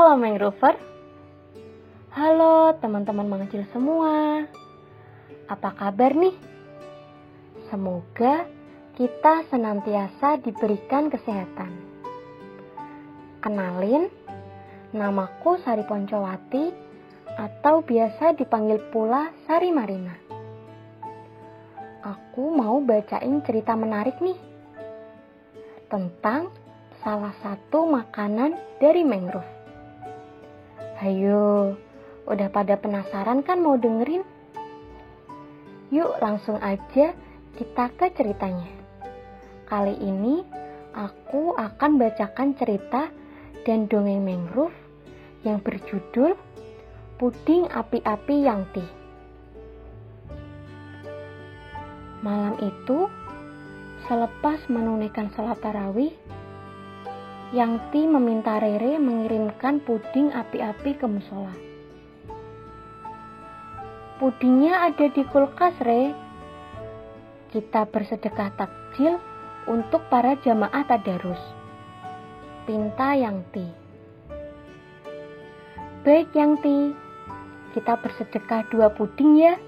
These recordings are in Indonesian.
Halo Mangrover. Halo teman-teman mengecil semua. Apa kabar nih? Semoga kita senantiasa diberikan kesehatan. Kenalin, namaku Sari Poncowati atau biasa dipanggil pula Sari Marina. Aku mau bacain cerita menarik nih tentang salah satu makanan dari mangrove. Hayo, udah pada penasaran kan mau dengerin? Yuk langsung aja kita ke ceritanya. Kali ini aku akan bacakan cerita dan dongeng mangrove yang berjudul Puding Api-Api Yangti. Malam itu, selepas menunaikan sholat tarawih, Yangti meminta Rere mengirimkan puding api-api ke musola. Pudingnya ada di kulkas, Re. Kita bersedekah takjil untuk para jamaah tadarus. Pinta Yangti. Baik Yangti, kita bersedekah dua puding ya.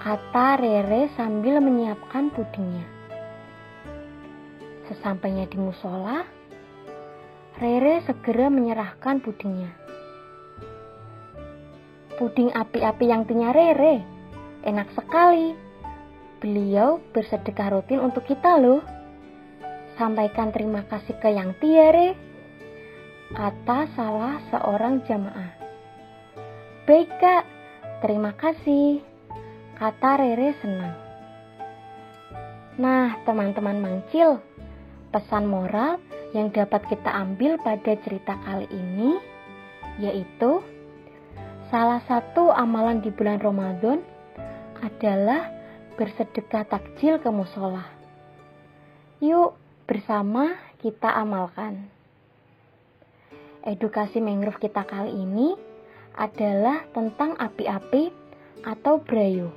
Kata Rere sambil menyiapkan pudingnya. Sesampainya di musola, Rere segera menyerahkan pudingnya. Puding api-api yang tinya Rere, enak sekali. Beliau bersedekah rutin untuk kita loh. Sampaikan terima kasih ke yang tiare, kata salah seorang jamaah. Baik kak, terima kasih, kata Rere senang. Nah, teman-teman mangcil, pesan moral yang dapat kita ambil pada cerita kali ini yaitu salah satu amalan di bulan Ramadan adalah bersedekah takjil ke musola. Yuk bersama kita amalkan. Edukasi mangrove kita kali ini adalah tentang api-api atau brayo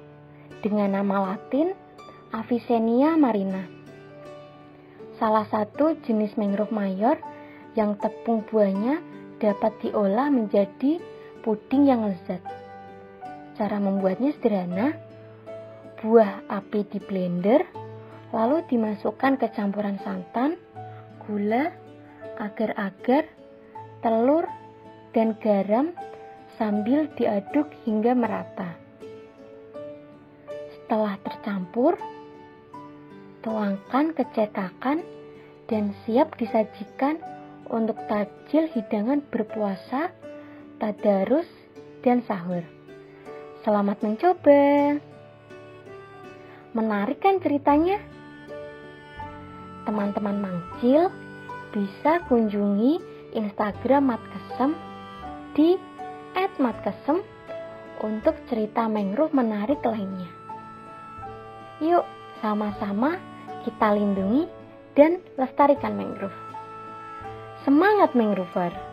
dengan nama latin Avicennia marina salah satu jenis mangrove mayor yang tepung buahnya dapat diolah menjadi puding yang lezat. Cara membuatnya sederhana. Buah api di blender, lalu dimasukkan ke campuran santan, gula, agar-agar, telur, dan garam sambil diaduk hingga merata. Setelah tercampur, tuangkan ke cetakan dan siap disajikan untuk tajil hidangan berpuasa, tadarus, dan sahur. Selamat mencoba. Menarik kan ceritanya? Teman-teman mangcil bisa kunjungi Instagram Matkesem di @matkesem untuk cerita mangrove menarik lainnya. Yuk, sama-sama kita lindungi dan lestarikan mangrove. Semangat mangrover!